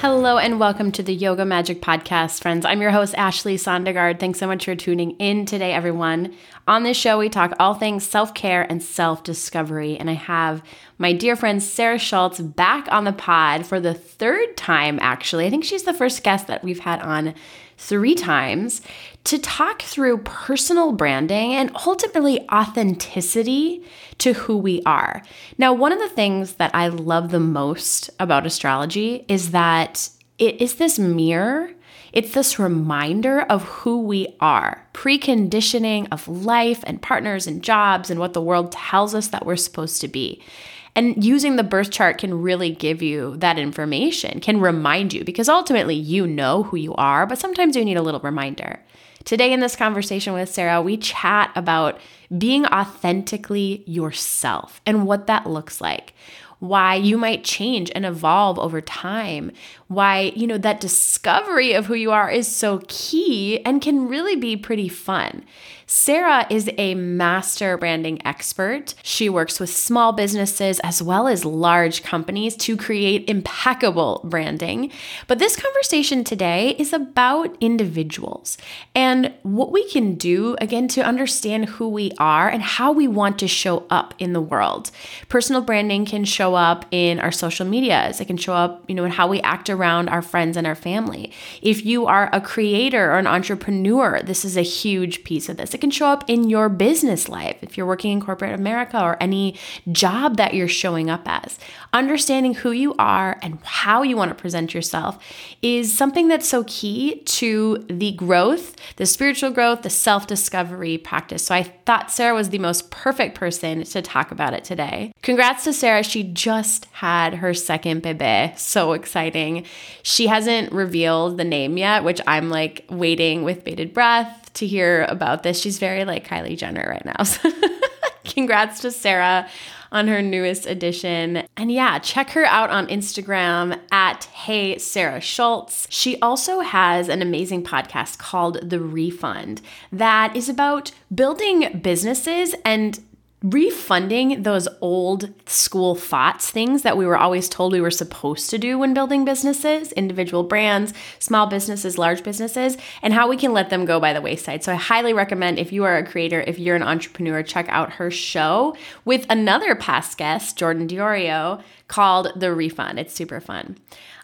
Hello and welcome to the Yoga Magic Podcast, friends. I'm your host, Ashley Sondergaard. Thanks so much for tuning in today, everyone. On this show, we talk all things self care and self discovery. And I have my dear friend Sarah Schultz back on the pod for the third time, actually. I think she's the first guest that we've had on three times to talk through personal branding and ultimately authenticity to who we are. Now, one of the things that I love the most about astrology is that it is this mirror. It's this reminder of who we are, preconditioning of life and partners and jobs and what the world tells us that we're supposed to be. And using the birth chart can really give you that information, can remind you, because ultimately you know who you are, but sometimes you need a little reminder. Today, in this conversation with Sarah, we chat about being authentically yourself and what that looks like why you might change and evolve over time, why, you know, that discovery of who you are is so key and can really be pretty fun. Sarah is a master branding expert. She works with small businesses as well as large companies to create impeccable branding. But this conversation today is about individuals and what we can do, again, to understand who we are and how we want to show up in the world. Personal branding can show up in our social medias, it can show up, you know, in how we act around our friends and our family. If you are a creator or an entrepreneur, this is a huge piece of this. It can show up in your business life if you're working in corporate America or any job that you're showing up as. Understanding who you are and how you want to present yourself is something that's so key to the growth, the spiritual growth, the self discovery practice. So I thought Sarah was the most perfect person to talk about it today. Congrats to Sarah. She just had her second bebe. So exciting. She hasn't revealed the name yet, which I'm like waiting with bated breath to hear about this. She's very like Kylie Jenner right now. So congrats to Sarah on her newest edition. And yeah, check her out on Instagram at Hey Sarah Schultz. She also has an amazing podcast called The Refund that is about building businesses and refunding those old school thoughts, things that we were always told we were supposed to do when building businesses, individual brands, small businesses, large businesses, and how we can let them go by the wayside. So I highly recommend if you are a creator, if you're an entrepreneur, check out her show with another past guest, Jordan Diorio, called The Refund. It's super fun.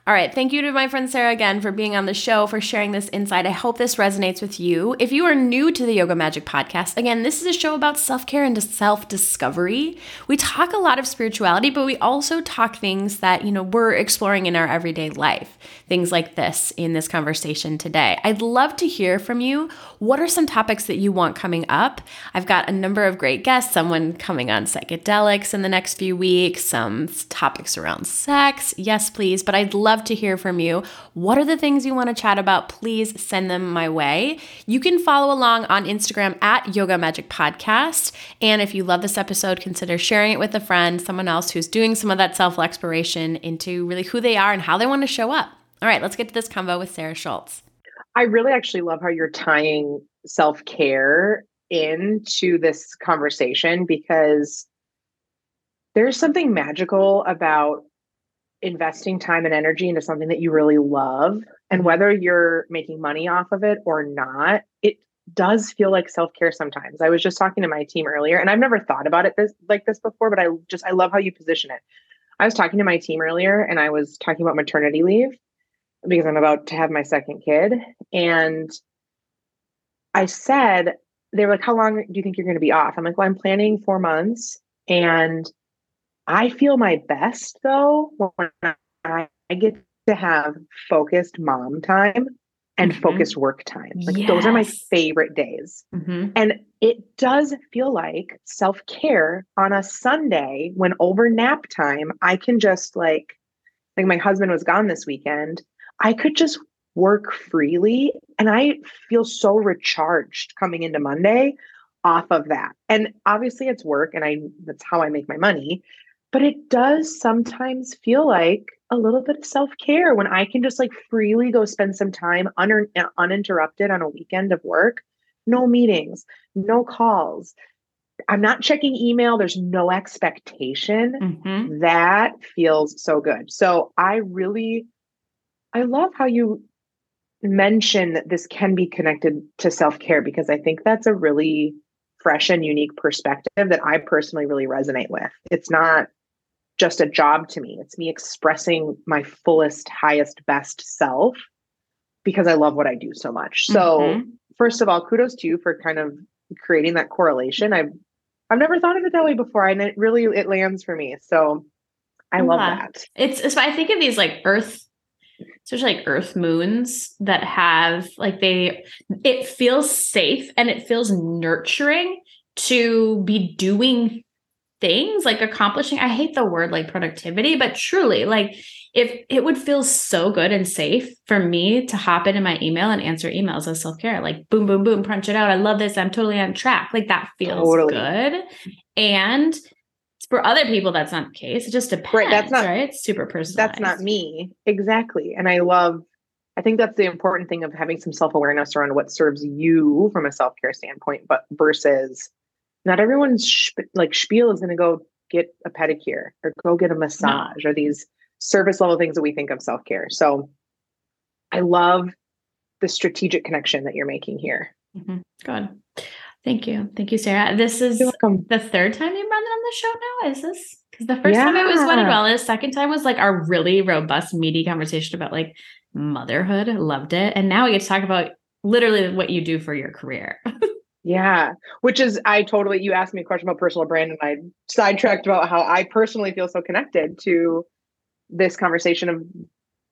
All right. Thank you to my friend Sarah again for being on the show, for sharing this insight. I hope this resonates with you. If you are new to the Yoga Magic podcast, again, this is a show about self care and self discovery. We talk a lot of spirituality, but we also talk things that, you know, we're exploring in our everyday life. Things like this in this conversation today. I'd love to hear from you. What are some topics that you want coming up? I've got a number of great guests, someone coming on psychedelics in the next few weeks, some topics around sex. Yes, please. But I'd love love to hear from you. What are the things you want to chat about? Please send them my way. You can follow along on Instagram at Yoga Magic Podcast. And if you love this episode, consider sharing it with a friend, someone else who's doing some of that self exploration into really who they are and how they want to show up. All right, let's get to this convo with Sarah Schultz. I really actually love how you're tying self care into this conversation because there's something magical about investing time and energy into something that you really love and whether you're making money off of it or not it does feel like self-care sometimes i was just talking to my team earlier and i've never thought about it this like this before but i just i love how you position it i was talking to my team earlier and i was talking about maternity leave because i'm about to have my second kid and I said, they were like, How long do you think you're going to be off? I'm like, Well, I'm planning four months. And I feel my best though when I get to have focused mom time and mm-hmm. focused work time. Like yes. those are my favorite days. Mm-hmm. And it does feel like self care on a Sunday when over nap time, I can just like, like my husband was gone this weekend. I could just work freely and I feel so recharged coming into Monday off of that. And obviously it's work and I that's how I make my money, but it does sometimes feel like a little bit of self-care when I can just like freely go spend some time un- uninterrupted on a weekend of work. No meetings, no calls. I'm not checking email. There's no expectation. Mm-hmm. That feels so good. So I really I love how you mention that this can be connected to self care because I think that's a really fresh and unique perspective that I personally really resonate with. It's not just a job to me, it's me expressing my fullest, highest, best self because I love what I do so much. So, mm-hmm. first of all, kudos to you for kind of creating that correlation. I've I've never thought of it that way before, and it really it lands for me. So I love that. It's, it's I think of these like earth especially like earth moons that have like they it feels safe and it feels nurturing to be doing things like accomplishing i hate the word like productivity but truly like if it would feel so good and safe for me to hop into my email and answer emails as self-care like boom boom boom punch it out i love this i'm totally on track like that feels totally. good and for other people, that's not the case. It just depends. Right. That's not right. It's super personal. That's not me. Exactly. And I love, I think that's the important thing of having some self awareness around what serves you from a self care standpoint, but versus not everyone's sp- like spiel is going to go get a pedicure or go get a massage no. or these service level things that we think of self care. So I love the strategic connection that you're making here. Mm-hmm. Good. Thank you. Thank you, Sarah. This is the third time you've been on the show now. Is this? Because the first yeah. time it was Wedded Wellness. Second time was like our really robust, meaty conversation about like motherhood. Loved it. And now we get to talk about literally what you do for your career. yeah. Which is, I totally, you asked me a question about personal brand and I sidetracked about how I personally feel so connected to this conversation of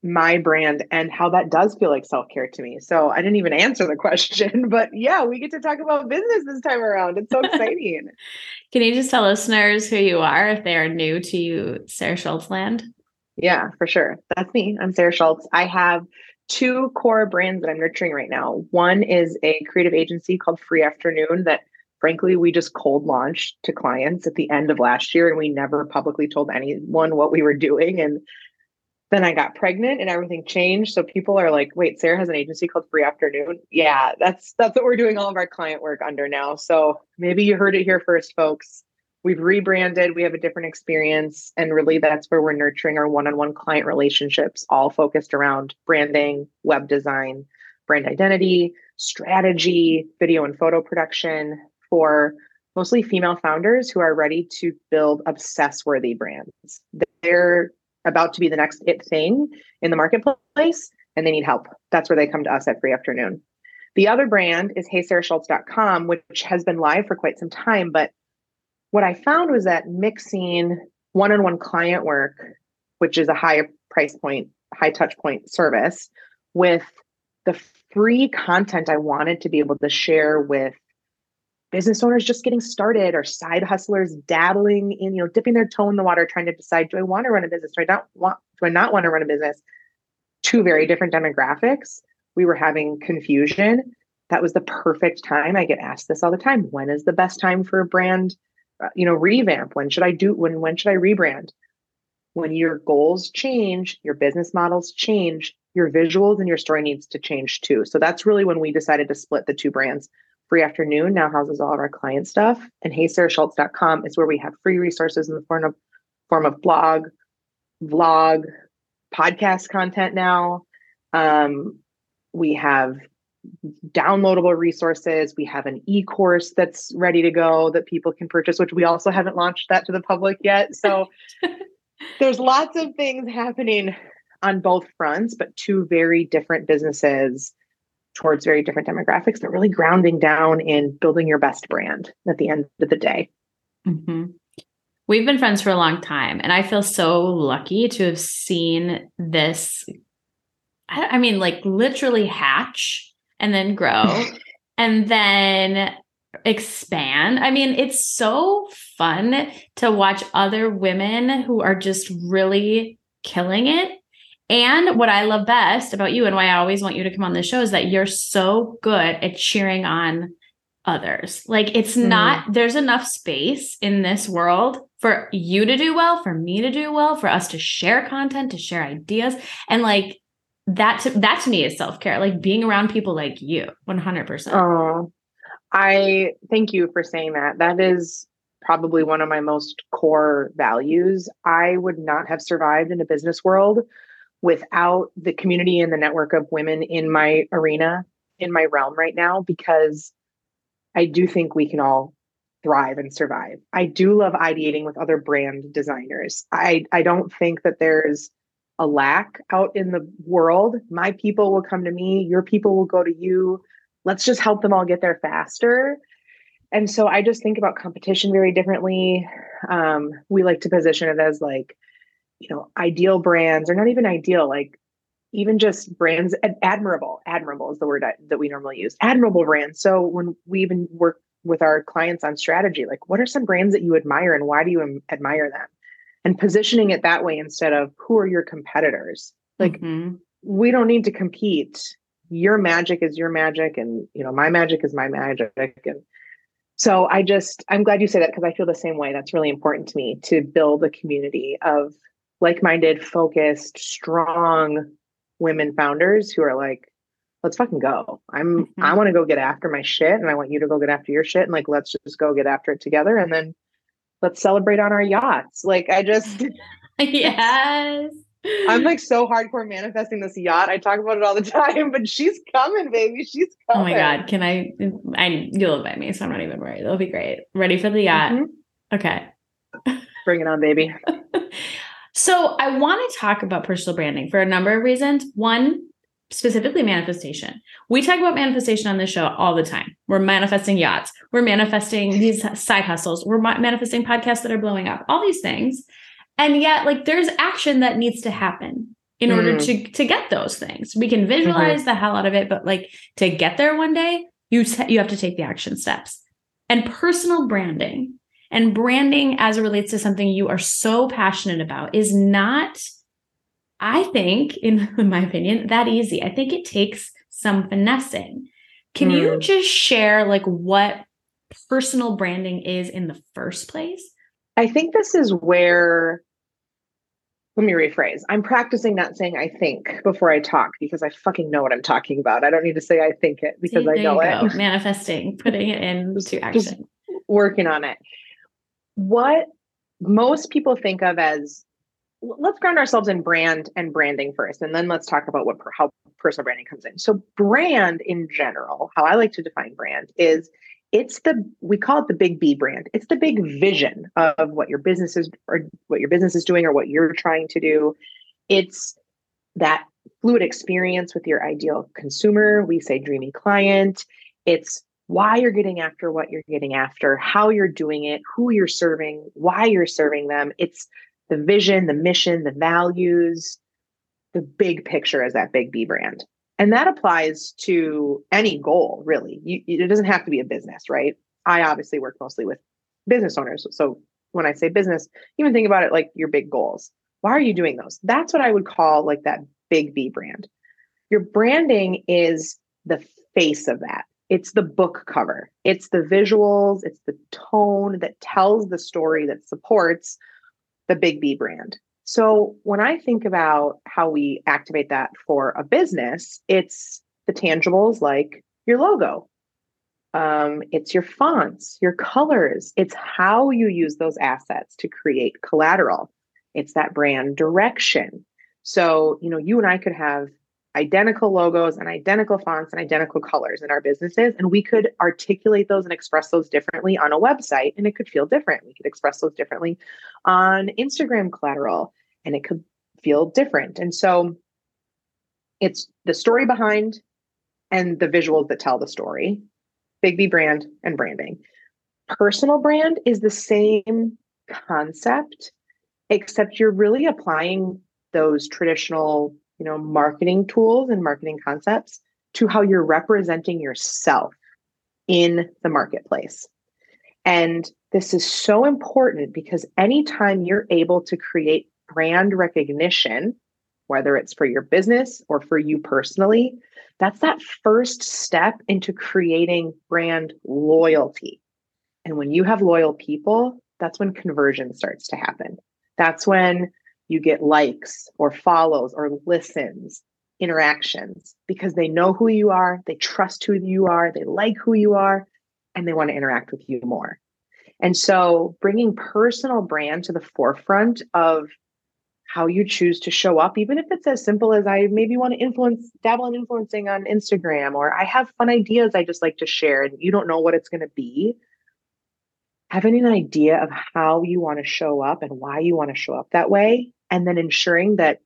my brand and how that does feel like self-care to me. So I didn't even answer the question, but yeah, we get to talk about business this time around. It's so exciting. Can you just tell listeners who you are if they are new to you, Sarah Schultz land? Yeah, for sure. That's me. I'm Sarah Schultz. I have two core brands that I'm nurturing right now. One is a creative agency called Free Afternoon that frankly we just cold launched to clients at the end of last year and we never publicly told anyone what we were doing and then I got pregnant and everything changed. So people are like, wait, Sarah has an agency called Free Afternoon. Yeah, that's that's what we're doing all of our client work under now. So maybe you heard it here first, folks. We've rebranded, we have a different experience. And really that's where we're nurturing our one-on-one client relationships, all focused around branding, web design, brand identity, strategy, video and photo production for mostly female founders who are ready to build obsess worthy brands. They're about to be the next it thing in the marketplace and they need help. That's where they come to us at Free Afternoon. The other brand is heysarahschultz.com, which has been live for quite some time. But what I found was that mixing one on one client work, which is a high price point, high touch point service, with the free content I wanted to be able to share with business owners just getting started or side hustlers dabbling in, you know, dipping their toe in the water, trying to decide, do I want to run a business? Do I not want, do I not want to run a business? Two very different demographics. We were having confusion. That was the perfect time. I get asked this all the time. When is the best time for a brand, you know, revamp? When should I do, when, when should I rebrand? When your goals change, your business models change, your visuals and your story needs to change too. So that's really when we decided to split the two brands Free Afternoon now houses all of our client stuff, and heysarahschultz.com is where we have free resources in the form of form of blog, vlog, podcast content now. Um, we have downloadable resources. We have an e-course that's ready to go that people can purchase, which we also haven't launched that to the public yet. So there's lots of things happening on both fronts, but two very different businesses towards very different demographics, but really grounding down in building your best brand at the end of the day. Mm-hmm. We've been friends for a long time, and I feel so lucky to have seen this. I mean, like literally hatch and then grow and then expand. I mean, it's so fun to watch other women who are just really killing it. And what I love best about you and why I always want you to come on the show is that you're so good at cheering on others. Like it's mm. not there's enough space in this world for you to do well, for me to do well, for us to share content, to share ideas and like that to, that to me is self-care. Like being around people like you, 100%. Oh. I thank you for saying that. That is probably one of my most core values. I would not have survived in the business world without the community and the network of women in my arena, in my realm right now, because I do think we can all thrive and survive. I do love ideating with other brand designers. I, I don't think that there's a lack out in the world. My people will come to me, your people will go to you. Let's just help them all get there faster. And so I just think about competition very differently. Um, we like to position it as like, you know, ideal brands, or not even ideal, like even just brands, admirable. Admirable is the word that we normally use. Admirable brands. So when we even work with our clients on strategy, like what are some brands that you admire and why do you admire them? And positioning it that way instead of who are your competitors? Like mm-hmm. we don't need to compete. Your magic is your magic, and you know my magic is my magic, and so I just, I'm glad you say that because I feel the same way. That's really important to me to build a community of like minded, focused, strong women founders who are like, let's fucking go. I'm, mm-hmm. I want to go get after my shit and I want you to go get after your shit. And like, let's just go get after it together. And then let's celebrate on our yachts. Like, I just, yes. I'm like so hardcore manifesting this yacht. I talk about it all the time, but she's coming, baby. She's coming. Oh my god, can I? I you'll invite me, so I'm not even worried. It'll be great. Ready for the yacht? Mm-hmm. Okay. Bring it on, baby. so I want to talk about personal branding for a number of reasons. One, specifically manifestation. We talk about manifestation on this show all the time. We're manifesting yachts. We're manifesting these side hustles. We're manifesting podcasts that are blowing up. All these things. And yet, like, there's action that needs to happen in order mm. to to get those things. We can visualize mm-hmm. the hell out of it, but like to get there one day, you t- you have to take the action steps. And personal branding and branding as it relates to something you are so passionate about is not I think in my opinion that easy. I think it takes some finessing. Can mm. you just share like what personal branding is in the first place? I think this is where let me rephrase. I'm practicing not saying I think before I talk because I fucking know what I'm talking about. I don't need to say I think it because See, I know it. Manifesting, putting it into action. working on it. What most people think of as let's ground ourselves in brand and branding first and then let's talk about what how personal branding comes in. So brand in general, how I like to define brand is it's the we call it the big B brand. It's the big vision of what your business is or what your business is doing or what you're trying to do. It's that fluid experience with your ideal consumer. We say dreamy client. It's why you're getting after what you're getting after, how you're doing it, who you're serving, why you're serving them. It's the vision, the mission, the values, the big picture as that big B brand. And that applies to any goal, really. You, it doesn't have to be a business, right? I obviously work mostly with business owners. So when I say business, even think about it like your big goals. Why are you doing those? That's what I would call like that big B brand. Your branding is the face of that. It's the book cover, it's the visuals, it's the tone that tells the story that supports the big B brand. So when I think about how we activate that for a business, it's the tangibles like your logo. Um, it's your fonts, your colors. It's how you use those assets to create collateral. It's that brand direction. So, you know, you and I could have identical logos and identical fonts and identical colors in our businesses, and we could articulate those and express those differently on a website, and it could feel different. We could express those differently on Instagram collateral and it could feel different. And so it's the story behind and the visuals that tell the story. Big B brand and branding. Personal brand is the same concept, except you're really applying those traditional, you know, marketing tools and marketing concepts to how you're representing yourself in the marketplace. And this is so important because anytime you're able to create brand recognition, whether it's for your business or for you personally, that's that first step into creating brand loyalty. And when you have loyal people, that's when conversion starts to happen. That's when you get likes or follows or listens, interactions, because they know who you are, they trust who you are, they like who you are, and they want to interact with you more. And so bringing personal brand to the forefront of how you choose to show up, even if it's as simple as I maybe want to influence, dabble in influencing on Instagram, or I have fun ideas I just like to share, and you don't know what it's going to be. Having an idea of how you want to show up and why you want to show up that way, and then ensuring that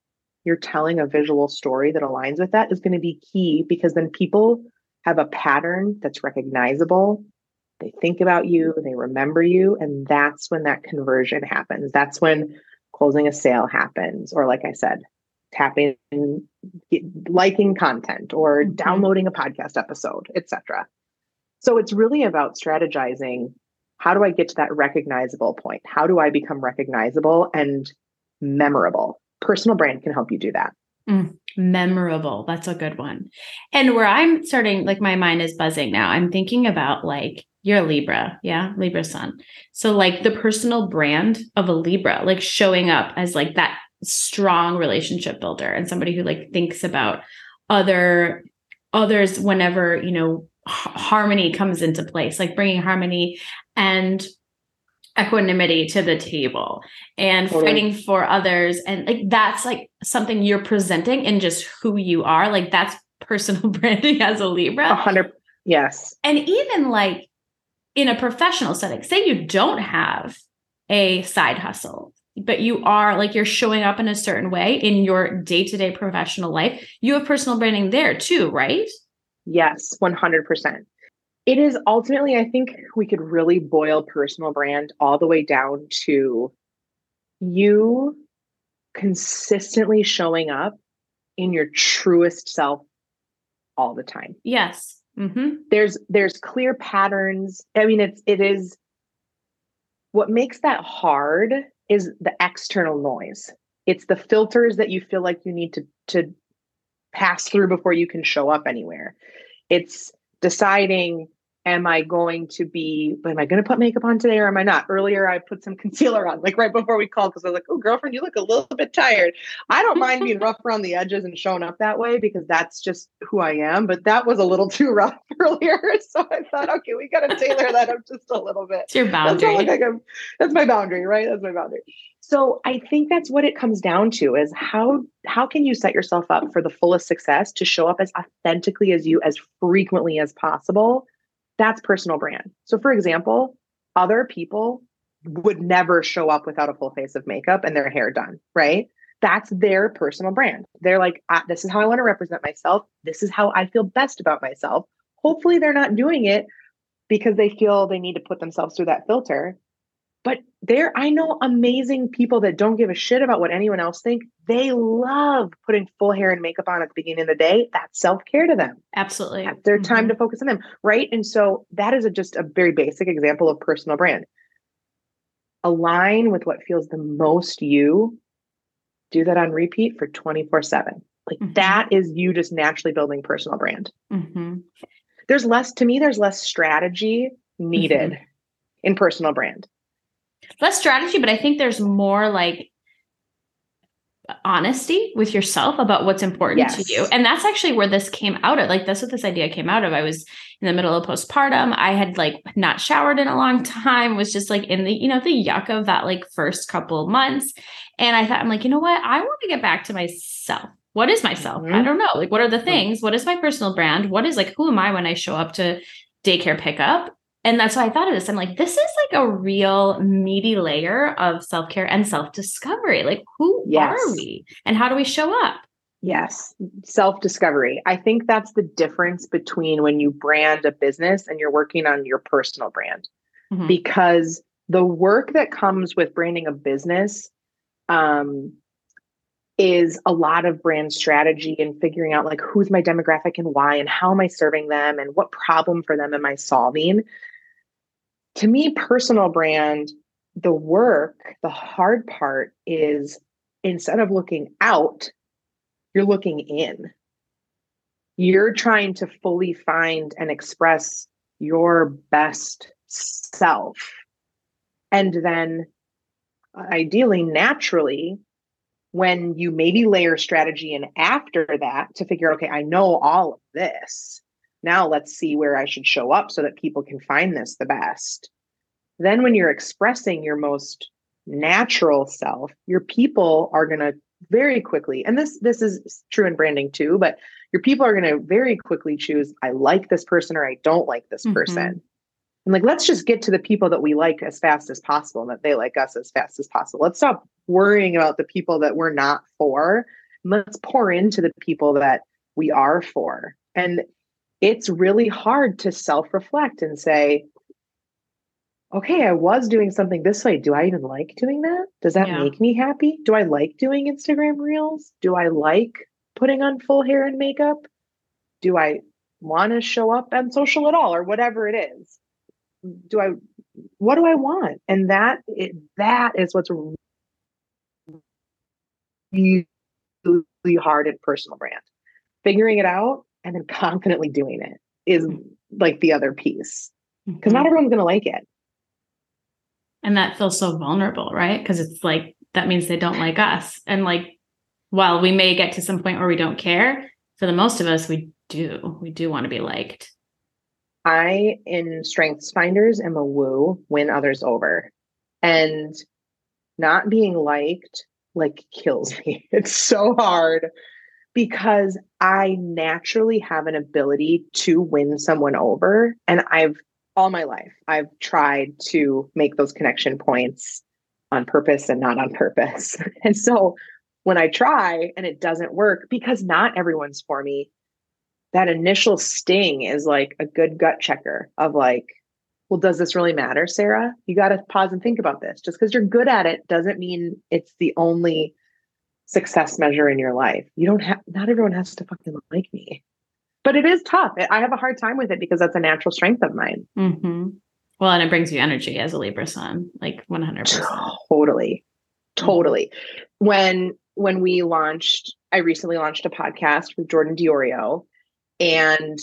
you're telling a visual story that aligns with that is going to be key because then people have a pattern that's recognizable they think about you, they remember you, and that's when that conversion happens. That's when closing a sale happens, or like I said, tapping, liking content, or mm-hmm. downloading a podcast episode, etc. So it's really about strategizing. How do I get to that recognizable point? How do I become recognizable and memorable? Personal brand can help you do that. Mm, memorable. That's a good one. And where I'm starting, like my mind is buzzing now, I'm thinking about like you're a Libra, yeah, Libra sun. So like the personal brand of a Libra, like showing up as like that strong relationship builder and somebody who like thinks about other others whenever, you know, harmony comes into place, like bringing harmony and equanimity to the table and totally. fighting for others and like that's like something you're presenting in just who you are like that's personal branding as a libra 100 yes and even like in a professional setting, say you don't have a side hustle, but you are like you're showing up in a certain way in your day to day professional life, you have personal branding there too, right? Yes, 100%. It is ultimately, I think we could really boil personal brand all the way down to you consistently showing up in your truest self all the time. Yes. Mm-hmm. There's there's clear patterns. I mean, it's it is what makes that hard is the external noise. It's the filters that you feel like you need to to pass through before you can show up anywhere. It's deciding am I going to be, am I going to put makeup on today or am I not? Earlier, I put some concealer on, like right before we called, because I was like, oh, girlfriend, you look a little bit tired. I don't mind being rough around the edges and showing up that way because that's just who I am. But that was a little too rough earlier. So I thought, okay, we got to tailor that up just a little bit. It's your boundary. That's, like that's my boundary, right? That's my boundary. So I think that's what it comes down to is how how can you set yourself up for the fullest success to show up as authentically as you as frequently as possible that's personal brand. So, for example, other people would never show up without a full face of makeup and their hair done, right? That's their personal brand. They're like, this is how I want to represent myself. This is how I feel best about myself. Hopefully, they're not doing it because they feel they need to put themselves through that filter. But there, I know amazing people that don't give a shit about what anyone else think. They love putting full hair and makeup on at the beginning of the day. That's self care to them. Absolutely, That's their time mm-hmm. to focus on them, right? And so that is a, just a very basic example of personal brand. Align with what feels the most you. Do that on repeat for twenty four seven. Like mm-hmm. that is you just naturally building personal brand. Mm-hmm. There's less to me. There's less strategy needed mm-hmm. in personal brand less strategy, but I think there's more like honesty with yourself about what's important yes. to you. And that's actually where this came out of. Like that's what this idea came out of. I was in the middle of postpartum. I had like not showered in a long time, was just like in the, you know, the yuck of that like first couple months. And I thought, I'm like, you know what? I want to get back to myself. What is myself? Mm-hmm. I don't know. Like, what are the things? What is my personal brand? What is like, who am I when I show up to daycare pickup? And that's why I thought of this. I'm like, this is like a real meaty layer of self care and self discovery. Like, who yes. are we and how do we show up? Yes, self discovery. I think that's the difference between when you brand a business and you're working on your personal brand. Mm-hmm. Because the work that comes with branding a business um, is a lot of brand strategy and figuring out like who's my demographic and why and how am I serving them and what problem for them am I solving. To me, personal brand, the work, the hard part is instead of looking out, you're looking in. You're trying to fully find and express your best self. And then, ideally, naturally, when you maybe layer strategy in after that to figure, okay, I know all of this. Now let's see where I should show up so that people can find this the best. Then, when you're expressing your most natural self, your people are going to very quickly, and this this is true in branding too, but your people are going to very quickly choose, I like this person or I don't like this mm-hmm. person. And like, let's just get to the people that we like as fast as possible and that they like us as fast as possible. Let's stop worrying about the people that we're not for. Let's pour into the people that we are for. And it's really hard to self reflect and say, okay, I was doing something this way. Do I even like doing that? Does that yeah. make me happy? Do I like doing Instagram reels? Do I like putting on full hair and makeup? Do I want to show up on social at all or whatever it is? Do I what do I want? And that it, that is what's really hard in personal brand. Figuring it out and then confidently doing it is like the other piece. Because not mm-hmm. everyone's going to like it. And that feels so vulnerable, right? Because it's like, that means they don't like us. And like, while we may get to some point where we don't care, for the most of us, we do. We do want to be liked. I, in Strengths Finders, am a woo, win others over. And not being liked like kills me. It's so hard because I naturally have an ability to win someone over. And I've all my life, I've tried to make those connection points on purpose and not on purpose. And so when I try and it doesn't work, because not everyone's for me, that initial sting is like a good gut checker of like, well, does this really matter, Sarah? You got to pause and think about this. Just because you're good at it doesn't mean it's the only success measure in your life. You don't have, not everyone has to fucking like me. But it is tough. I have a hard time with it because that's a natural strength of mine. Mm-hmm. Well, and it brings you energy as a Libra sun, like 100%. Totally. Totally. When when we launched, I recently launched a podcast with Jordan Diorio and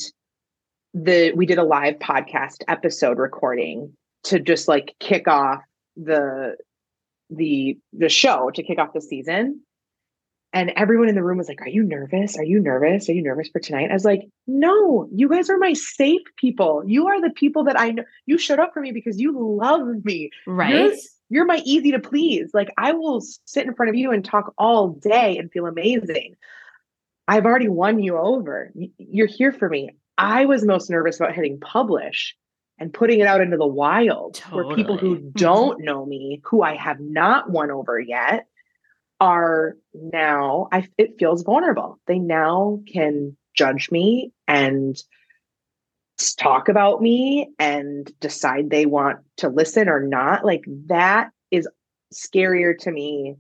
the we did a live podcast episode recording to just like kick off the the the show to kick off the season and everyone in the room was like are you nervous? Are you nervous? Are you nervous for tonight? I was like no you guys are my safe people. You are the people that i know. You showed up for me because you love me. Right. you're, you're my easy to please. Like i will sit in front of you and talk all day and feel amazing. I've already won you over. You're here for me. I was most nervous about hitting publish and putting it out into the wild totally. where people who mm-hmm. don't know me, who I have not won over yet, are now I it feels vulnerable. They now can judge me and talk about me and decide they want to listen or not. Like that is scarier to me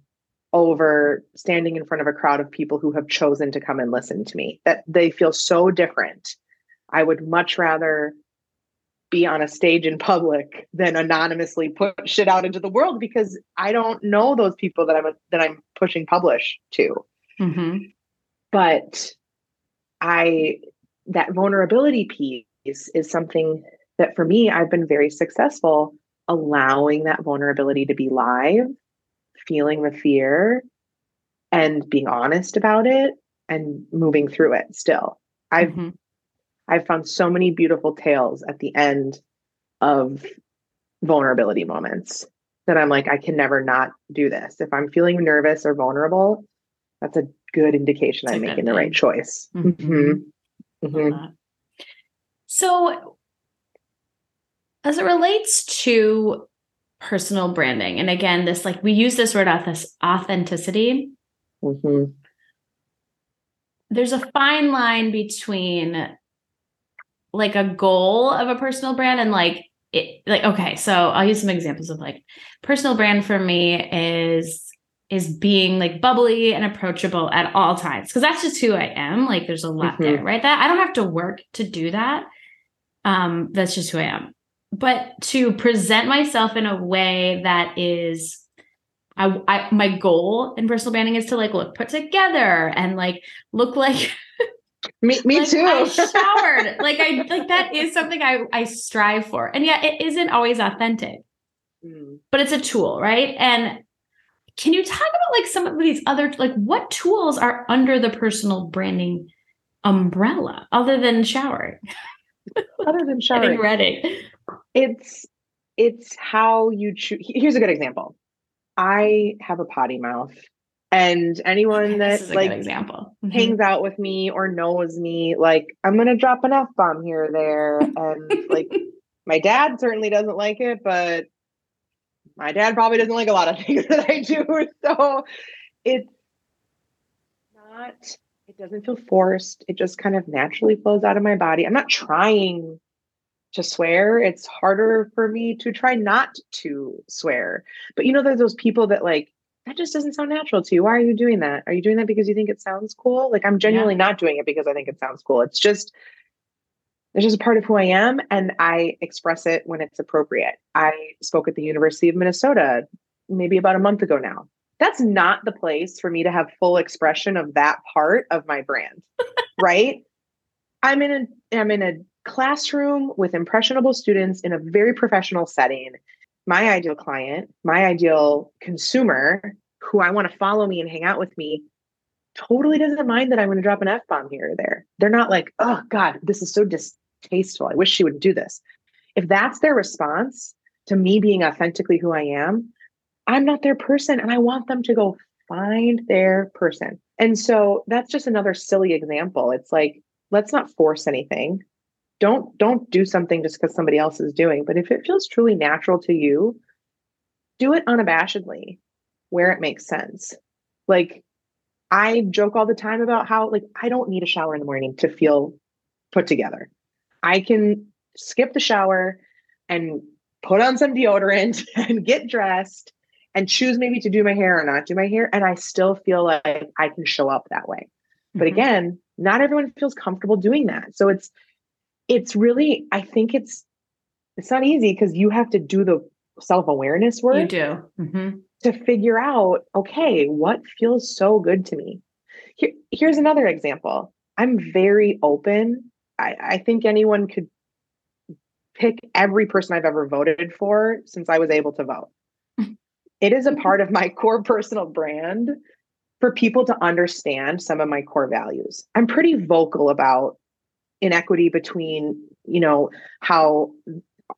over standing in front of a crowd of people who have chosen to come and listen to me. That they feel so different I would much rather be on a stage in public than anonymously put shit out into the world because I don't know those people that I'm that I'm pushing publish to. Mm-hmm. But I that vulnerability piece is something that for me I've been very successful allowing that vulnerability to be live, feeling the fear and being honest about it and moving through it still. I've mm-hmm. I've found so many beautiful tales at the end of vulnerability moments that I'm like, I can never not do this. If I'm feeling nervous or vulnerable, that's a good indication it's I'm making the right choice. Mm-hmm. Mm-hmm. Mm-hmm. So, as it relates to personal branding, and again, this like we use this word authenticity. Mm-hmm there's a fine line between like a goal of a personal brand and like it like okay so i'll use some examples of like personal brand for me is is being like bubbly and approachable at all times because that's just who i am like there's a lot mm-hmm. there right? That i don't have to work to do that. Um that's just who i am. But to present myself in a way that is I, I my goal in personal branding is to like look put together and like look like me, me like too. I showered. like I like that is something I I strive for. And yet it isn't always authentic. Mm. But it's a tool, right? And can you talk about like some of these other like what tools are under the personal branding umbrella other than showering? other than showering. ready. It's it's how you choose. Here's a good example. I have a potty mouth and anyone that like example. Mm-hmm. hangs out with me or knows me like i'm gonna drop an f-bomb here or there. And like my dad certainly doesn't like it but my dad probably doesn't like a lot of things that i do. So it's not it doesn't feel forced. It just kind of naturally flows out of my body. I'm not trying to swear. It's harder for me to try not to swear. But you know there's those people that like that just doesn't sound natural to you. Why are you doing that? Are you doing that because you think it sounds cool? Like I'm genuinely yeah. not doing it because I think it sounds cool. It's just it's just a part of who I am and I express it when it's appropriate. I spoke at the University of Minnesota maybe about a month ago now. That's not the place for me to have full expression of that part of my brand. right? I'm in a I'm in a classroom with impressionable students in a very professional setting my ideal client, my ideal consumer who I want to follow me and hang out with me totally doesn't mind that I'm going to drop an F bomb here or there. They're not like, oh God, this is so distasteful. I wish she would do this. If that's their response to me being authentically who I am, I'm not their person and I want them to go find their person. And so that's just another silly example. It's like, let's not force anything don't don't do something just because somebody else is doing but if it feels truly natural to you do it unabashedly where it makes sense. Like i joke all the time about how like i don't need a shower in the morning to feel put together. I can skip the shower and put on some deodorant and get dressed and choose maybe to do my hair or not do my hair and i still feel like i can show up that way. Mm-hmm. but again not everyone feels comfortable doing that. So it's it's really i think it's it's not easy because you have to do the self-awareness work you do. Mm-hmm. to figure out okay what feels so good to me. Here, here's another example. I'm very open. I, I think anyone could pick every person i've ever voted for since i was able to vote. It is a part of my core personal brand for people to understand some of my core values. I'm pretty vocal about inequity between you know how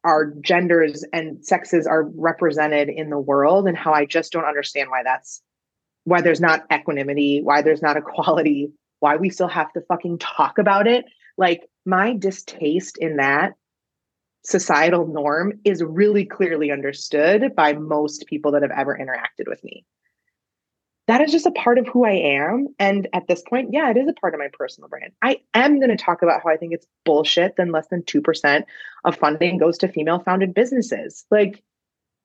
our genders and sexes are represented in the world and how I just don't understand why that's why there's not equanimity, why there's not equality, why we still have to fucking talk about it. Like my distaste in that societal norm is really clearly understood by most people that have ever interacted with me that is just a part of who I am. And at this point, yeah, it is a part of my personal brand. I am going to talk about how I think it's bullshit Then less than 2% of funding goes to female founded businesses. Like,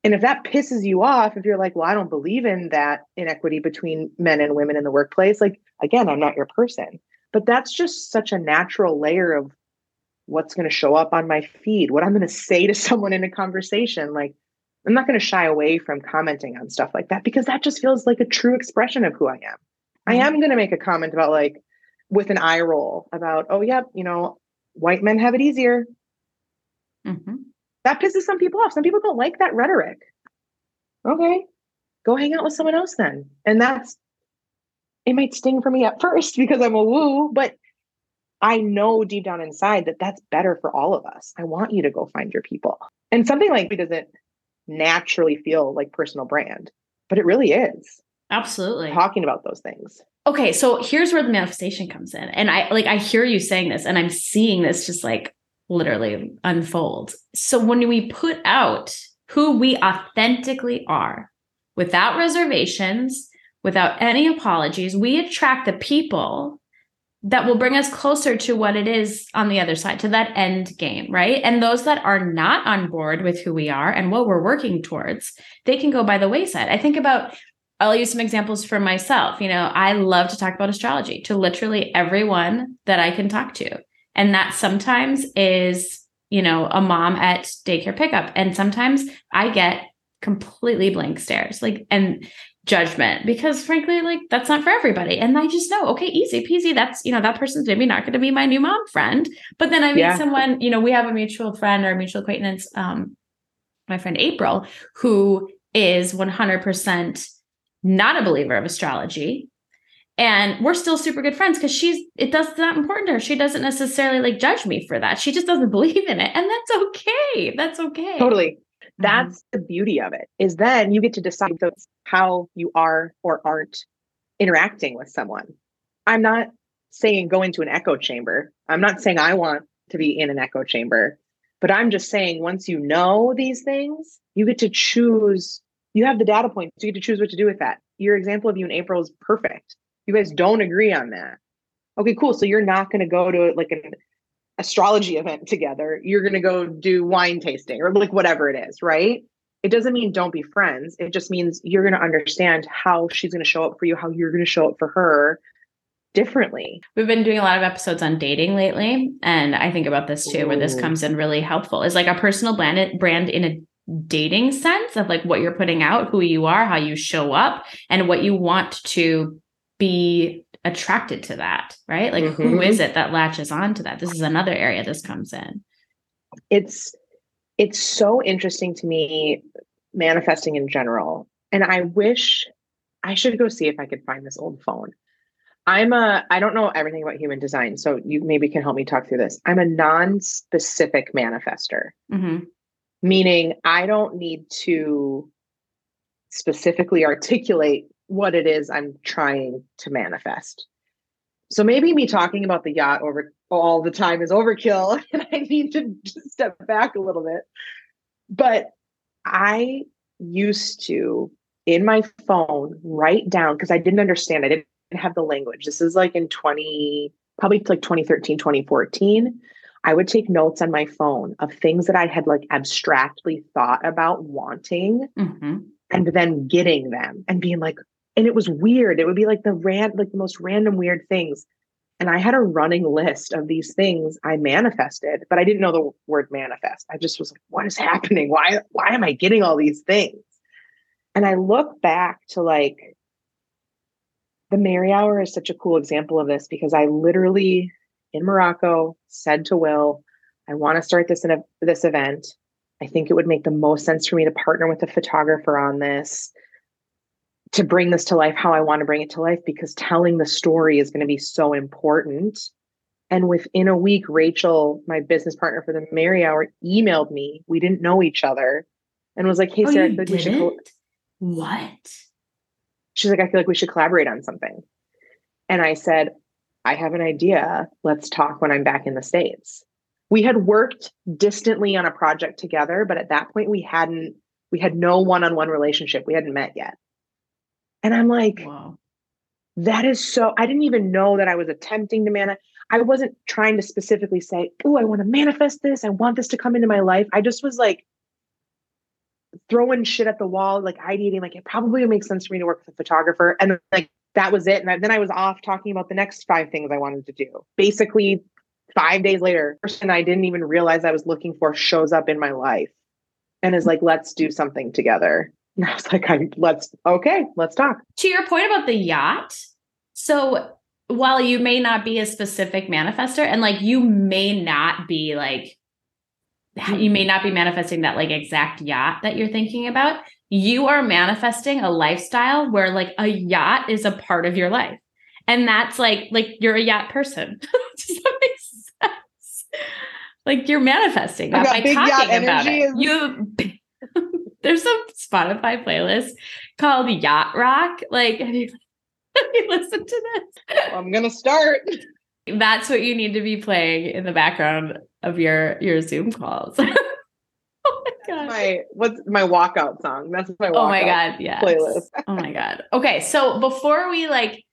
and if that pisses you off, if you're like, well, I don't believe in that inequity between men and women in the workplace, like, again, I'm not your person. But that's just such a natural layer of what's going to show up on my feed, what I'm going to say to someone in a conversation. Like, I'm not going to shy away from commenting on stuff like that because that just feels like a true expression of who I am. Mm-hmm. I am going to make a comment about like with an eye roll about, oh, yep, you know, white men have it easier. Mm-hmm. That pisses some people off. Some people don't like that rhetoric. Okay, go hang out with someone else then. And that's, it might sting for me at first because I'm a woo, but I know deep down inside that that's better for all of us. I want you to go find your people. And something like doesn't naturally feel like personal brand, but it really is. Absolutely. Talking about those things. Okay, so here's where the manifestation comes in. And I like I hear you saying this and I'm seeing this just like literally unfold. So when we put out who we authentically are without reservations, without any apologies, we attract the people that will bring us closer to what it is on the other side, to that end game, right? And those that are not on board with who we are and what we're working towards, they can go by the wayside. I think about, I'll use some examples for myself. You know, I love to talk about astrology to literally everyone that I can talk to. And that sometimes is, you know, a mom at daycare pickup. And sometimes I get completely blank stares. Like, and judgment because frankly like that's not for everybody. And i just know okay easy peasy that's you know that person's maybe not going to be my new mom friend. But then i meet yeah. someone you know we have a mutual friend or a mutual acquaintance um my friend april who is 100% not a believer of astrology. And we're still super good friends because she's it does not important to her. She doesn't necessarily like judge me for that. She just doesn't believe in it. And that's okay. That's okay. Totally. That's mm-hmm. the beauty of it. Is then you get to decide how you are or aren't interacting with someone. I'm not saying go into an echo chamber. I'm not saying I want to be in an echo chamber, but I'm just saying once you know these things, you get to choose. You have the data points. You get to choose what to do with that. Your example of you and April is perfect. You guys don't agree on that. Okay, cool. So you're not going to go to like an astrology event together, you're going to go do wine tasting or like whatever it is, right? It doesn't mean don't be friends. It just means you're going to understand how she's going to show up for you, how you're going to show up for her differently. We've been doing a lot of episodes on dating lately. And I think about this too, Ooh. where this comes in really helpful is like a personal brand, brand in a dating sense of like what you're putting out, who you are, how you show up, and what you want to be attracted to that, right? Like, mm-hmm. who is it that latches on to that? This is another area this comes in. It's it's so interesting to me manifesting in general. And I wish I should go see if I could find this old phone. I'm a I don't know everything about human design, so you maybe can help me talk through this. I'm a non-specific manifester. Mm-hmm. Meaning I don't need to specifically articulate what it is I'm trying to manifest. So maybe me talking about the yacht over all the time is overkill and I need to step back a little bit. But I used to in my phone write down because I didn't understand. I didn't have the language. This is like in 20 probably like 2013, 2014. I would take notes on my phone of things that I had like abstractly thought about wanting mm-hmm. and then getting them and being like, and it was weird. It would be like the ran like the most random weird things. And I had a running list of these things I manifested, but I didn't know the word manifest. I just was like, what is happening? Why why am I getting all these things? And I look back to like the Mary Hour is such a cool example of this because I literally in Morocco said to Will, I want to start this in a, this event. I think it would make the most sense for me to partner with a photographer on this to bring this to life how I want to bring it to life because telling the story is going to be so important. And within a week, Rachel, my business partner for the Mary Hour, emailed me. We didn't know each other and was like, Hey, oh, Sarah, I feel like we should. Co- what? She's like, I feel like we should collaborate on something. And I said, I have an idea. Let's talk when I'm back in the States. We had worked distantly on a project together, but at that point, we hadn't, we had no one on one relationship. We hadn't met yet. And I'm like, wow. that is so, I didn't even know that I was attempting to manifest. I wasn't trying to specifically say, oh, I want to manifest this. I want this to come into my life. I just was like throwing shit at the wall, like ideating, like it probably would make sense for me to work with a photographer. And like that was it. And then I was off talking about the next five things I wanted to do. Basically, five days later, person I didn't even realize I was looking for shows up in my life and is like, let's do something together. And I was like, I, let's, okay, let's talk. To your point about the yacht. So while you may not be a specific manifester and like you may not be like, you may not be manifesting that like exact yacht that you're thinking about, you are manifesting a lifestyle where like a yacht is a part of your life. And that's like, like you're a yacht person. Does that make sense? Like you're manifesting that by talking about it. Is- you there's a Spotify playlist called Yacht Rock. Like, have you, have you listened to this? I'm gonna start. That's what you need to be playing in the background of your your Zoom calls. oh my god. My what's my walkout song? That's my walkout Oh my god, yeah. Playlist. oh my god. Okay, so before we like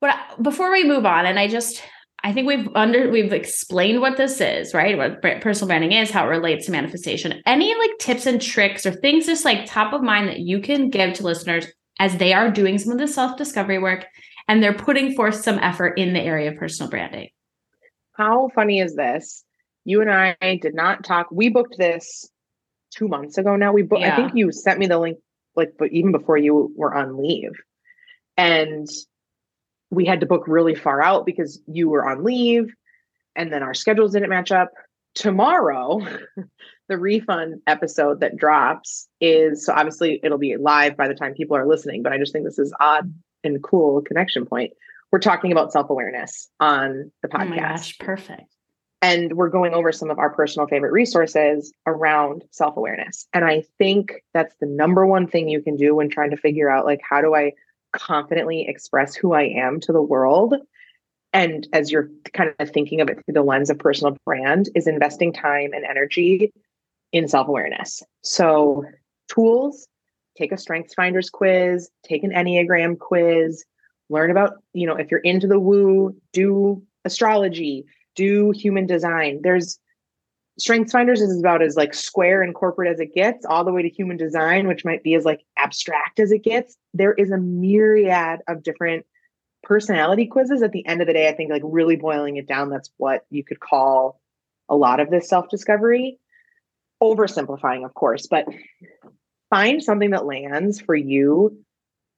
But before we move on, and I just I think we've under we've explained what this is, right? What personal branding is, how it relates to manifestation. Any like tips and tricks or things just like top of mind that you can give to listeners as they are doing some of the self-discovery work and they're putting forth some effort in the area of personal branding. How funny is this? You and I did not talk. We booked this two months ago now. We booked, yeah. I think you sent me the link like but even before you were on leave. And we had to book really far out because you were on leave and then our schedules didn't match up. Tomorrow, the refund episode that drops is so obviously it'll be live by the time people are listening, but I just think this is odd and cool connection point. We're talking about self awareness on the podcast. Oh my gosh, perfect. And we're going over some of our personal favorite resources around self awareness. And I think that's the number one thing you can do when trying to figure out, like, how do I confidently express who I am to the world. And as you're kind of thinking of it through the lens of personal brand, is investing time and energy in self awareness. So, tools take a Strengths Finders quiz, take an Enneagram quiz, learn about, you know, if you're into the woo, do astrology, do human design. There's Strengths Finders is about as like square and corporate as it gets, all the way to human design, which might be as like abstract as it gets. There is a myriad of different personality quizzes. At the end of the day, I think like really boiling it down, that's what you could call a lot of this self discovery. Oversimplifying, of course, but find something that lands for you.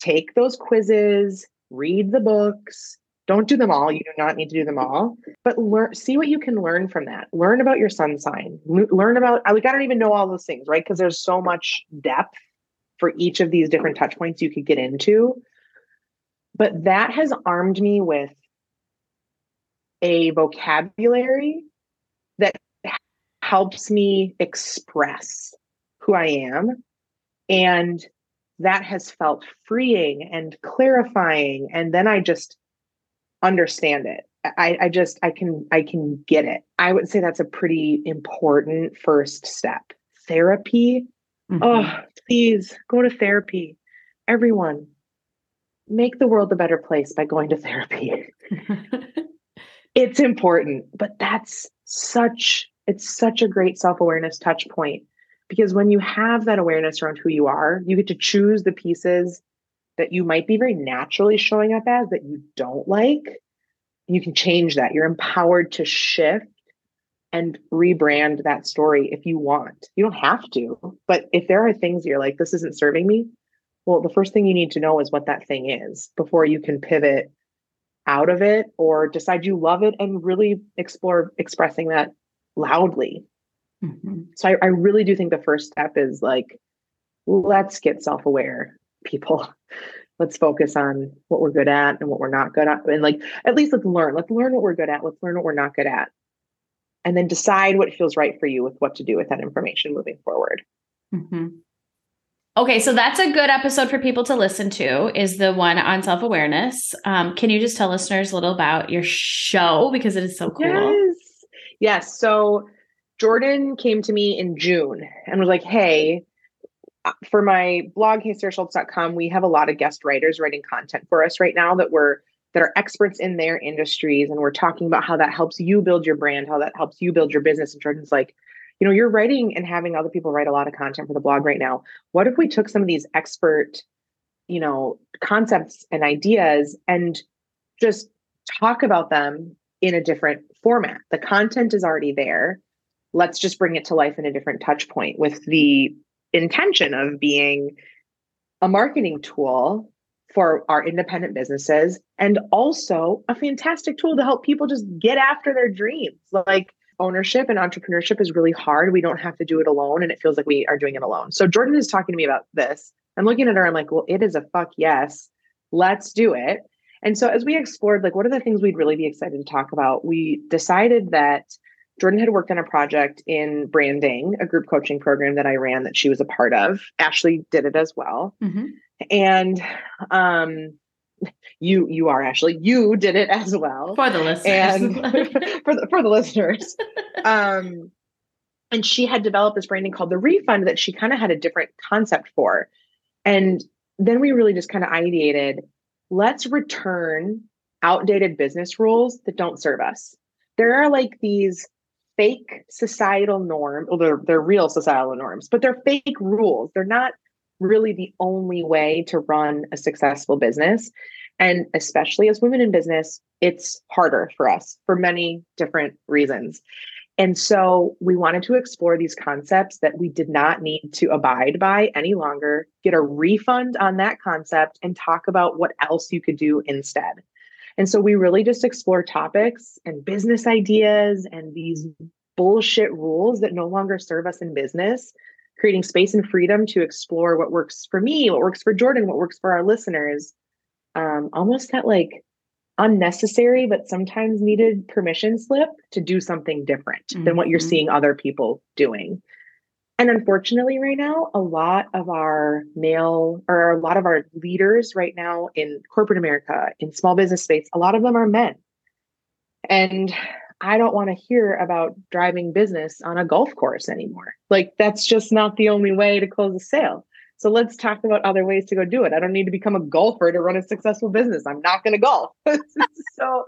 Take those quizzes, read the books, don't do them all. You do not need to do them all, but learn, see what you can learn from that. Learn about your sun sign. Learn about, like, I don't even know all those things, right? Because there's so much depth for each of these different touch points you could get into. But that has armed me with a vocabulary that helps me express who I am. And that has felt freeing and clarifying. And then I just understand it. I, I just I can I can get it. I would say that's a pretty important first step. Therapy. Mm-hmm. Oh, please go to therapy. Everyone, make the world a better place by going to therapy. it's important, but that's such it's such a great self-awareness touch point because when you have that awareness around who you are, you get to choose the pieces that you might be very naturally showing up as that you don't like, you can change that. You're empowered to shift and rebrand that story if you want. You don't have to, but if there are things you're like, this isn't serving me, well, the first thing you need to know is what that thing is before you can pivot out of it or decide you love it and really explore expressing that loudly. Mm-hmm. So I, I really do think the first step is like, let's get self aware, people. Let's focus on what we're good at and what we're not good at and like at least let's learn. Let's learn what we're good at. Let's learn what we're not good at. And then decide what feels right for you with what to do with that information moving forward. Mm-hmm. okay so that's a good episode for people to listen to is the one on self-awareness. Um, can you just tell listeners a little about your show? Because it is so cool. Yes. Yes. So jordan came to me in june and was like hey Uh, for my blog heysarahschultz.com we have a lot of guest writers writing content for us right now that we're that are experts in their industries and we're talking about how that helps you build your brand how that helps you build your business and jordan's like you know you're writing and having other people write a lot of content for the blog right now. What if we took some of these expert you know concepts and ideas and just talk about them in a different format? The content is already there. Let's just bring it to life in a different touch point with the intention of being a marketing tool for our independent businesses and also a fantastic tool to help people just get after their dreams. Like ownership and entrepreneurship is really hard. We don't have to do it alone and it feels like we are doing it alone. So Jordan is talking to me about this. I'm looking at her, I'm like, well, it is a fuck yes. Let's do it. And so as we explored like what are the things we'd really be excited to talk about, we decided that Jordan had worked on a project in branding, a group coaching program that I ran that she was a part of. Ashley did it as well. Mm-hmm. And um, you you are Ashley. You did it as well. For the listeners. And for the for the listeners. Um, and she had developed this branding called the refund that she kind of had a different concept for. And then we really just kind of ideated, let's return outdated business rules that don't serve us. There are like these fake societal norms, well, they're, they're real societal norms, but they're fake rules. They're not really the only way to run a successful business. And especially as women in business, it's harder for us for many different reasons. And so we wanted to explore these concepts that we did not need to abide by any longer, get a refund on that concept, and talk about what else you could do instead. And so we really just explore topics and business ideas and these bullshit rules that no longer serve us in business, creating space and freedom to explore what works for me, what works for Jordan, what works for our listeners. Um, almost that like unnecessary but sometimes needed permission slip to do something different mm-hmm. than what you're mm-hmm. seeing other people doing. And unfortunately, right now, a lot of our male or a lot of our leaders right now in corporate America, in small business space, a lot of them are men. And I don't want to hear about driving business on a golf course anymore. Like, that's just not the only way to close a sale. So let's talk about other ways to go do it. I don't need to become a golfer to run a successful business. I'm not going to golf. so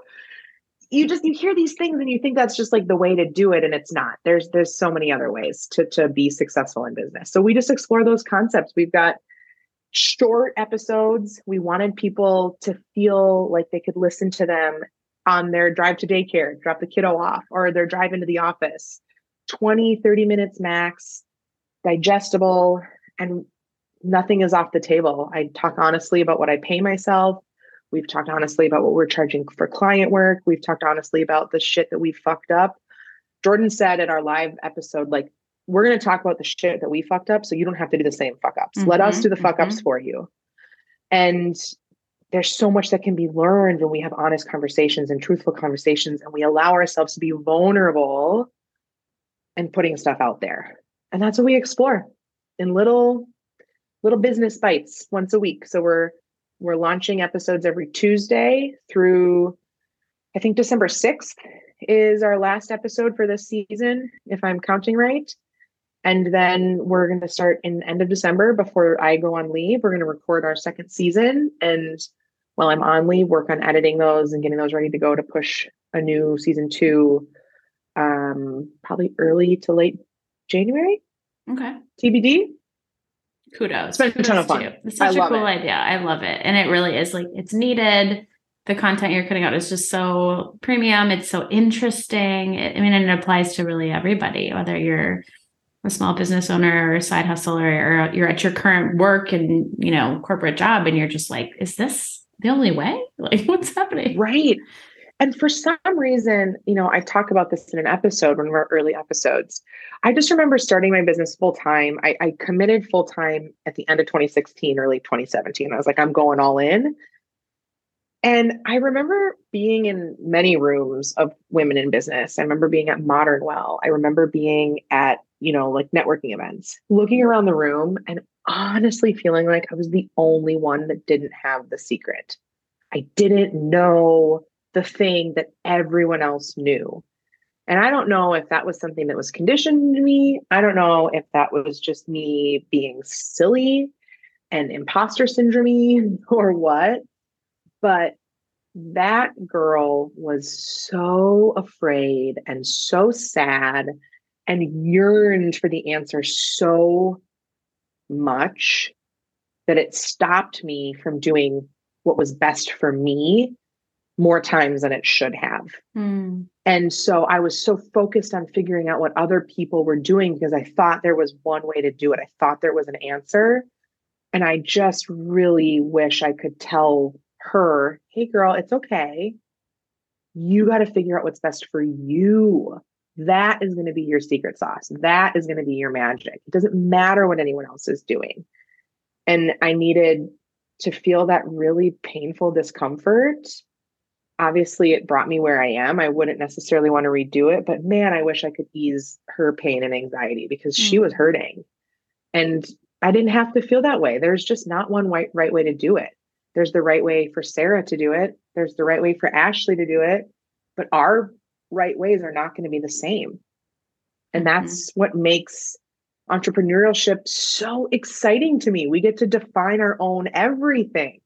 you just you hear these things and you think that's just like the way to do it and it's not. There's there's so many other ways to to be successful in business. So we just explore those concepts. We've got short episodes. We wanted people to feel like they could listen to them on their drive to daycare, drop the kiddo off, or their drive into the office. 20, 30 minutes max, digestible, and nothing is off the table. I talk honestly about what I pay myself. We've talked honestly about what we're charging for client work. We've talked honestly about the shit that we fucked up. Jordan said in our live episode, like, we're going to talk about the shit that we fucked up so you don't have to do the same fuck ups. Mm-hmm, Let us mm-hmm, do the fuck ups mm-hmm. for you. And there's so much that can be learned when we have honest conversations and truthful conversations and we allow ourselves to be vulnerable and putting stuff out there. And that's what we explore in little little business bites once a week. So we're we're launching episodes every Tuesday through I think December 6th is our last episode for this season, if I'm counting right. And then we're going to start in end of December before I go on leave. We're going to record our second season. And while I'm on leave, work on editing those and getting those ready to go to push a new season two, um, probably early to late January. Okay. TBD kudos. It's been a ton of fun. It's such I a cool it. idea. I love it. And it really is like it's needed. The content you're putting out is just so premium. It's so interesting. It, I mean, and it applies to really everybody, whether you're a small business owner or a side hustler or you're at your current work and you know corporate job and you're just like is this the only way like what's happening right and for some reason, you know, I talk about this in an episode, one of our early episodes. I just remember starting my business full time. I, I committed full time at the end of 2016, early 2017. I was like, I'm going all in. And I remember being in many rooms of women in business. I remember being at Modern Well. I remember being at, you know, like networking events, looking around the room and honestly feeling like I was the only one that didn't have the secret. I didn't know the thing that everyone else knew. And I don't know if that was something that was conditioned to me. I don't know if that was just me being silly and imposter syndrome or what. But that girl was so afraid and so sad and yearned for the answer so much that it stopped me from doing what was best for me more times than it should have. Mm. And so I was so focused on figuring out what other people were doing because I thought there was one way to do it. I thought there was an answer. And I just really wish I could tell her, hey, girl, it's okay. You got to figure out what's best for you. That is going to be your secret sauce. That is going to be your magic. It doesn't matter what anyone else is doing. And I needed to feel that really painful discomfort obviously it brought me where I am. I wouldn't necessarily want to redo it, but man, I wish I could ease her pain and anxiety because mm-hmm. she was mm. hurting. And I didn't have to feel that way. There's just not one right, right way to do it. There's the right way for Sarah to do it. There's the right way for Ashley to do it, but our right ways are not going to be the same. And mm-hmm. that's what makes entrepreneurship so exciting to me. We get to define our own everything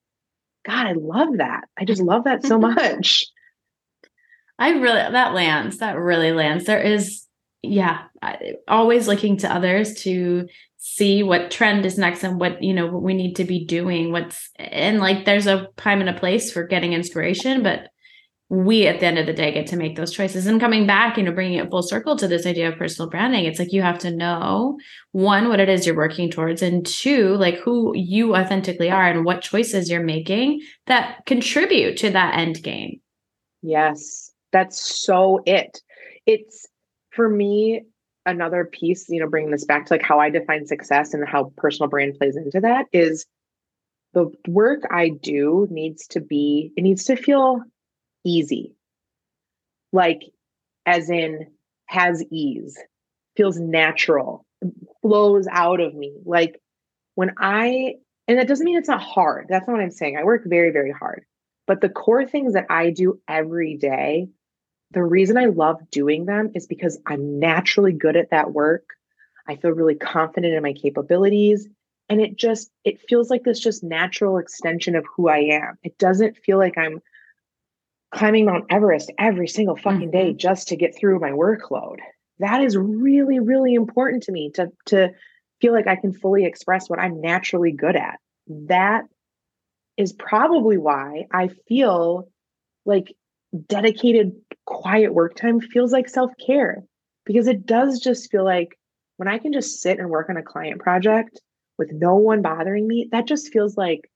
God, I love that. I just love that so much. I really, that lands, that really lands. There is, yeah, always looking to others to see what trend is next and what, you know, what we need to be doing. What's, and like there's a time and a place for getting inspiration, but we at the end of the day get to make those choices. And coming back you know bringing it full circle to this idea of personal branding it's like you have to know one what it is you're working towards and two like who you authentically are and what choices you're making that contribute to that end game. Yes. That's so it. It's for me another piece you know bringing this back to like how i define success and how personal brand plays into that is the work i do needs to be it needs to feel easy. Like, as in, has ease, feels natural, flows out of me. Like, when I, and that doesn't mean it's not hard. That's not what I'm saying. I work very, very hard. But the core things that I do every day, the reason I love doing them is because I'm naturally good at that work. I feel really confident in my capabilities and it just it feels like this just natural extension of who I am. It doesn't feel like I'm climbing Mount Everest every single fucking day mm-hmm. just to get through my workload. That is really, really important to me to, to feel like I can fully express what I'm naturally good at. That is probably why I feel like dedicated, quiet work time feels like self care because it does just feel like when I can just sit and work on a client project with no one bothering me, that just feels like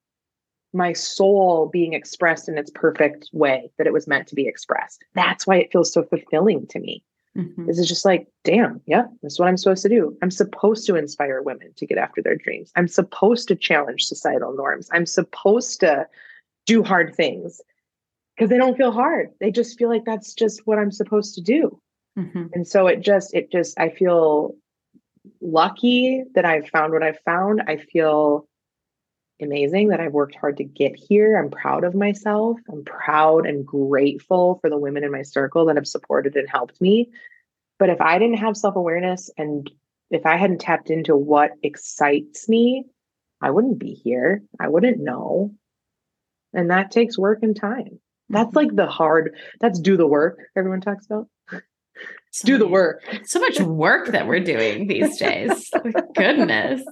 my soul being expressed in its perfect way that it was meant to be expressed. That's why it feels so fulfilling to me. Mm-hmm. This is just like, damn, yeah, that's what I'm supposed to do. I'm supposed to inspire women to get after their dreams. I'm supposed to challenge societal norms. I'm supposed to do hard things because they don't feel hard. They just feel like that's just what I'm supposed to do. Mm-hmm. And so it just, it just, I feel lucky that I've found what I've found. I feel amazing that I've worked hard to get here. I'm proud of myself. I'm proud and grateful for the women in my circle that have supported and helped me. But if I didn't have self awareness and if I hadn't tapped into what excites me, I wouldn't be here. I wouldn't know. And that takes work and time. That's mm-hmm. like the hard, that's do the work everyone talks about. So do the work. So much work that we're doing these days. Goodness.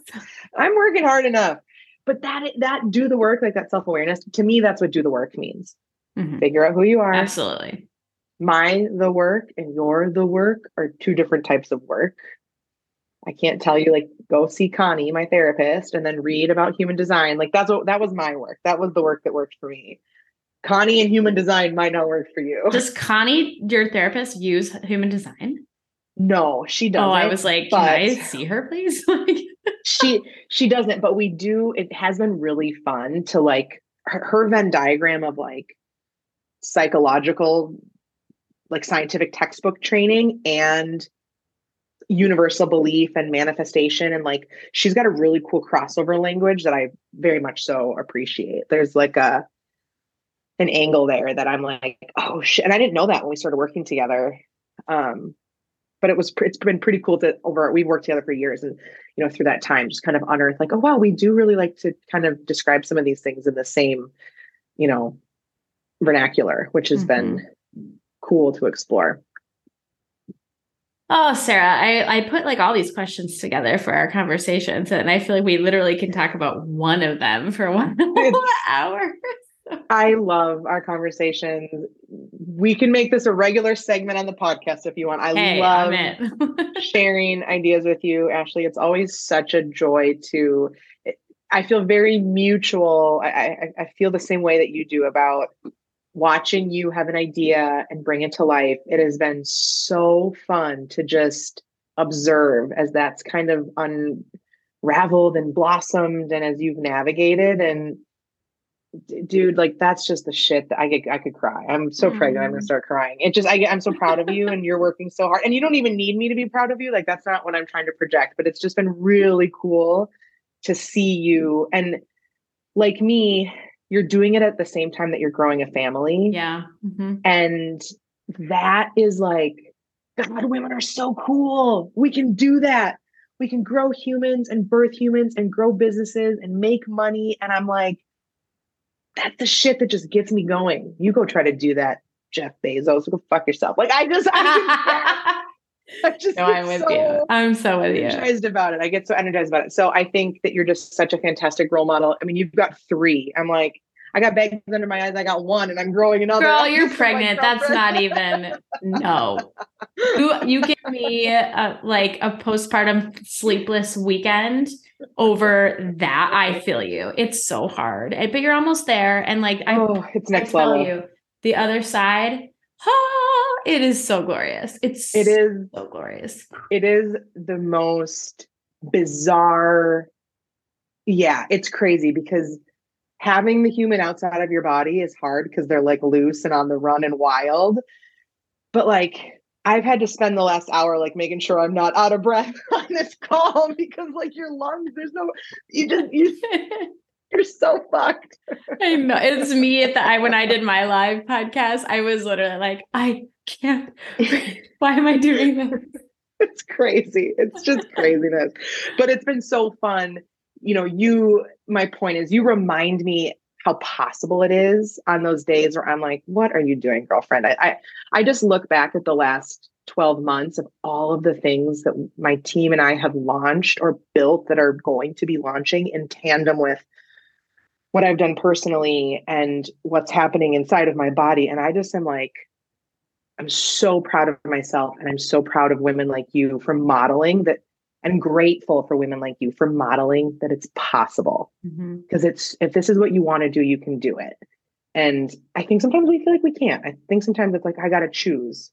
I'm working hard enough but that that do the work like that self-awareness to me that's what do the work means. Mm-hmm. figure out who you are. Absolutely. My the work and your the work are two different types of work. I can't tell you like go see connie my therapist and then read about human design. Like that's what that was my work. That was the work that worked for me. Connie and human design might not work for you. Does connie your therapist use human design? No she doesn't oh i was like can i see her please she she doesn't but we do it has been really fun to like her, her venn diagram of like psychological like scientific textbook training and universal belief and manifestation and like she's got a really cool crossover language that I very much so appreciate. There's like a an angle there that I'm like, oh shit. And I didn't know that when we started working together. Um, but it was it's been pretty cool to over we've worked together for years and you know through that time just kind of unearth like oh wow we do really like to kind of describe some of these things in the same you know vernacular which has mm-hmm. been cool to explore Oh, Sarah, I, I put like all these questions together for our conversations, and I feel like we literally can talk about one of them for one whole hour. I love our conversations. We can make this a regular segment on the podcast if you want. I hey, love sharing ideas with you, Ashley. It's always such a joy to. I feel very mutual. I, I, I feel the same way that you do about watching you have an idea and bring it to life. It has been so fun to just observe as that's kind of unraveled and blossomed and as you've navigated and dude, like that's just the shit that I get. I could cry. I'm so mm. pregnant. I'm gonna mm. start crying. It just, I get, I'm so proud of you, and you're working so hard. And you don't even need me to be proud of you. Like that's not what I'm trying to project. But it's just been really cool to see you. And like me, you're doing it at the same time that you're growing a family. Yeah. Mm-hmm. And that is like, God, women are so cool. We can do that. We can grow humans and birth humans and grow businesses and make money. And I'm like, that's the shit that just gets me going. You go try to do that, Jeff Bezos. Go fuck yourself. Like I just, I just, I just no, I'm with so you. I'm so with you. Energized about it. I get so energized about it. So I think that you're just such a fantastic role model. I mean, you've got three. I'm like, I got bags under my eyes. I got one, and I'm growing another. Girl, you're pregnant. That's not even. No, you you give me a, like a postpartum sleepless weekend over that. I feel you. It's so hard, eh, but you're almost there. And like I, oh, it's next level. You, the other side, oh, it is so glorious. It's it is so glorious. It is the most bizarre. Yeah, it's crazy because having the human outside of your body is hard because they're like loose and on the run and wild. But like I've had to spend the last hour like making sure I'm not out of breath on this call because like your lungs, there's no you just you you're so fucked. I know. It's me at the I when I did my live podcast, I was literally like, I can't why am I doing this? It's crazy. It's just craziness. But it's been so fun you know, you, my point is, you remind me how possible it is on those days where I'm like, what are you doing, girlfriend? I, I, I just look back at the last 12 months of all of the things that my team and I have launched or built that are going to be launching in tandem with what I've done personally and what's happening inside of my body. And I just am like, I'm so proud of myself and I'm so proud of women like you for modeling that I'm grateful for women like you for modeling that it's possible. Because mm-hmm. it's if this is what you want to do, you can do it. And I think sometimes we feel like we can't. I think sometimes it's like I got to choose.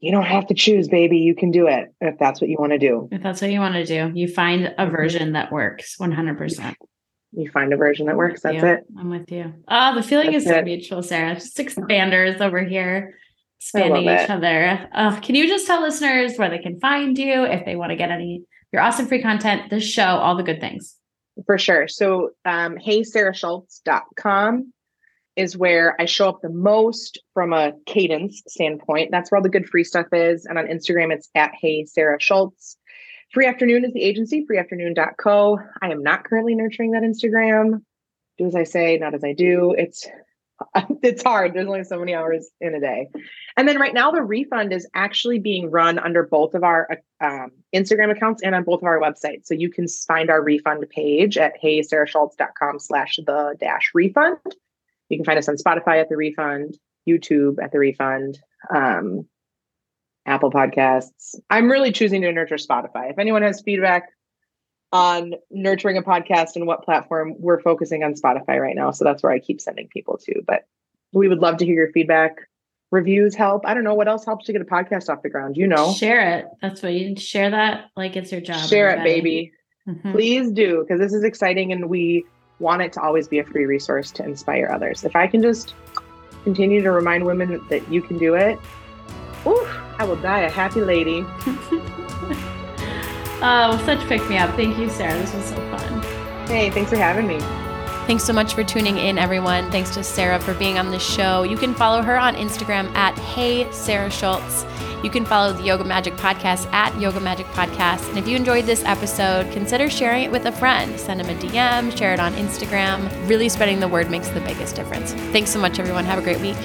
You don't have to choose, baby. You can do it if that's what you want to do. If that's what you want to do, you find a mm-hmm. version that works 100%. You find a version that works. That's you. it. I'm with you. Oh, the feeling that's is so it. mutual, Sarah. Just expanders over here expanding each other. Uh, can you just tell listeners where they can find you if they want to get any your awesome free content, the show, all the good things? For sure. So, um, heysarahschultz.com is where I show up the most from a cadence standpoint. That's where all the good free stuff is. And on Instagram, it's at Hey Sarah Schultz. Free Afternoon is the agency, freeafternoon.co. I am not currently nurturing that Instagram. Do as I say, not as I do. It's it's hard. There's only so many hours in a day. And then right now, the refund is actually being run under both of our um, Instagram accounts and on both of our websites. So you can find our refund page at heysarahschultz.com slash the dash refund. You can find us on Spotify at the refund, YouTube at the refund, um, Apple Podcasts. I'm really choosing to nurture Spotify. If anyone has feedback on nurturing a podcast and what platform we're focusing on Spotify right now. So that's where I keep sending people to. But we would love to hear your feedback. Reviews help. I don't know what else helps to get a podcast off the ground. You know, share it. That's what you share that like it's your job. Share everybody. it, baby. Mm-hmm. Please do because this is exciting and we want it to always be a free resource to inspire others. If I can just continue to remind women that you can do it, ooh, I will die a happy lady. Oh, such pick me up. Thank you, Sarah. This was so fun. Hey, thanks for having me. Thanks so much for tuning in, everyone. Thanks to Sarah for being on the show. You can follow her on Instagram at Hey Sarah Schultz. You can follow the Yoga Magic Podcast at Yoga Magic Podcast. And if you enjoyed this episode, consider sharing it with a friend. Send them a DM, share it on Instagram. Really spreading the word makes the biggest difference. Thanks so much, everyone. Have a great week.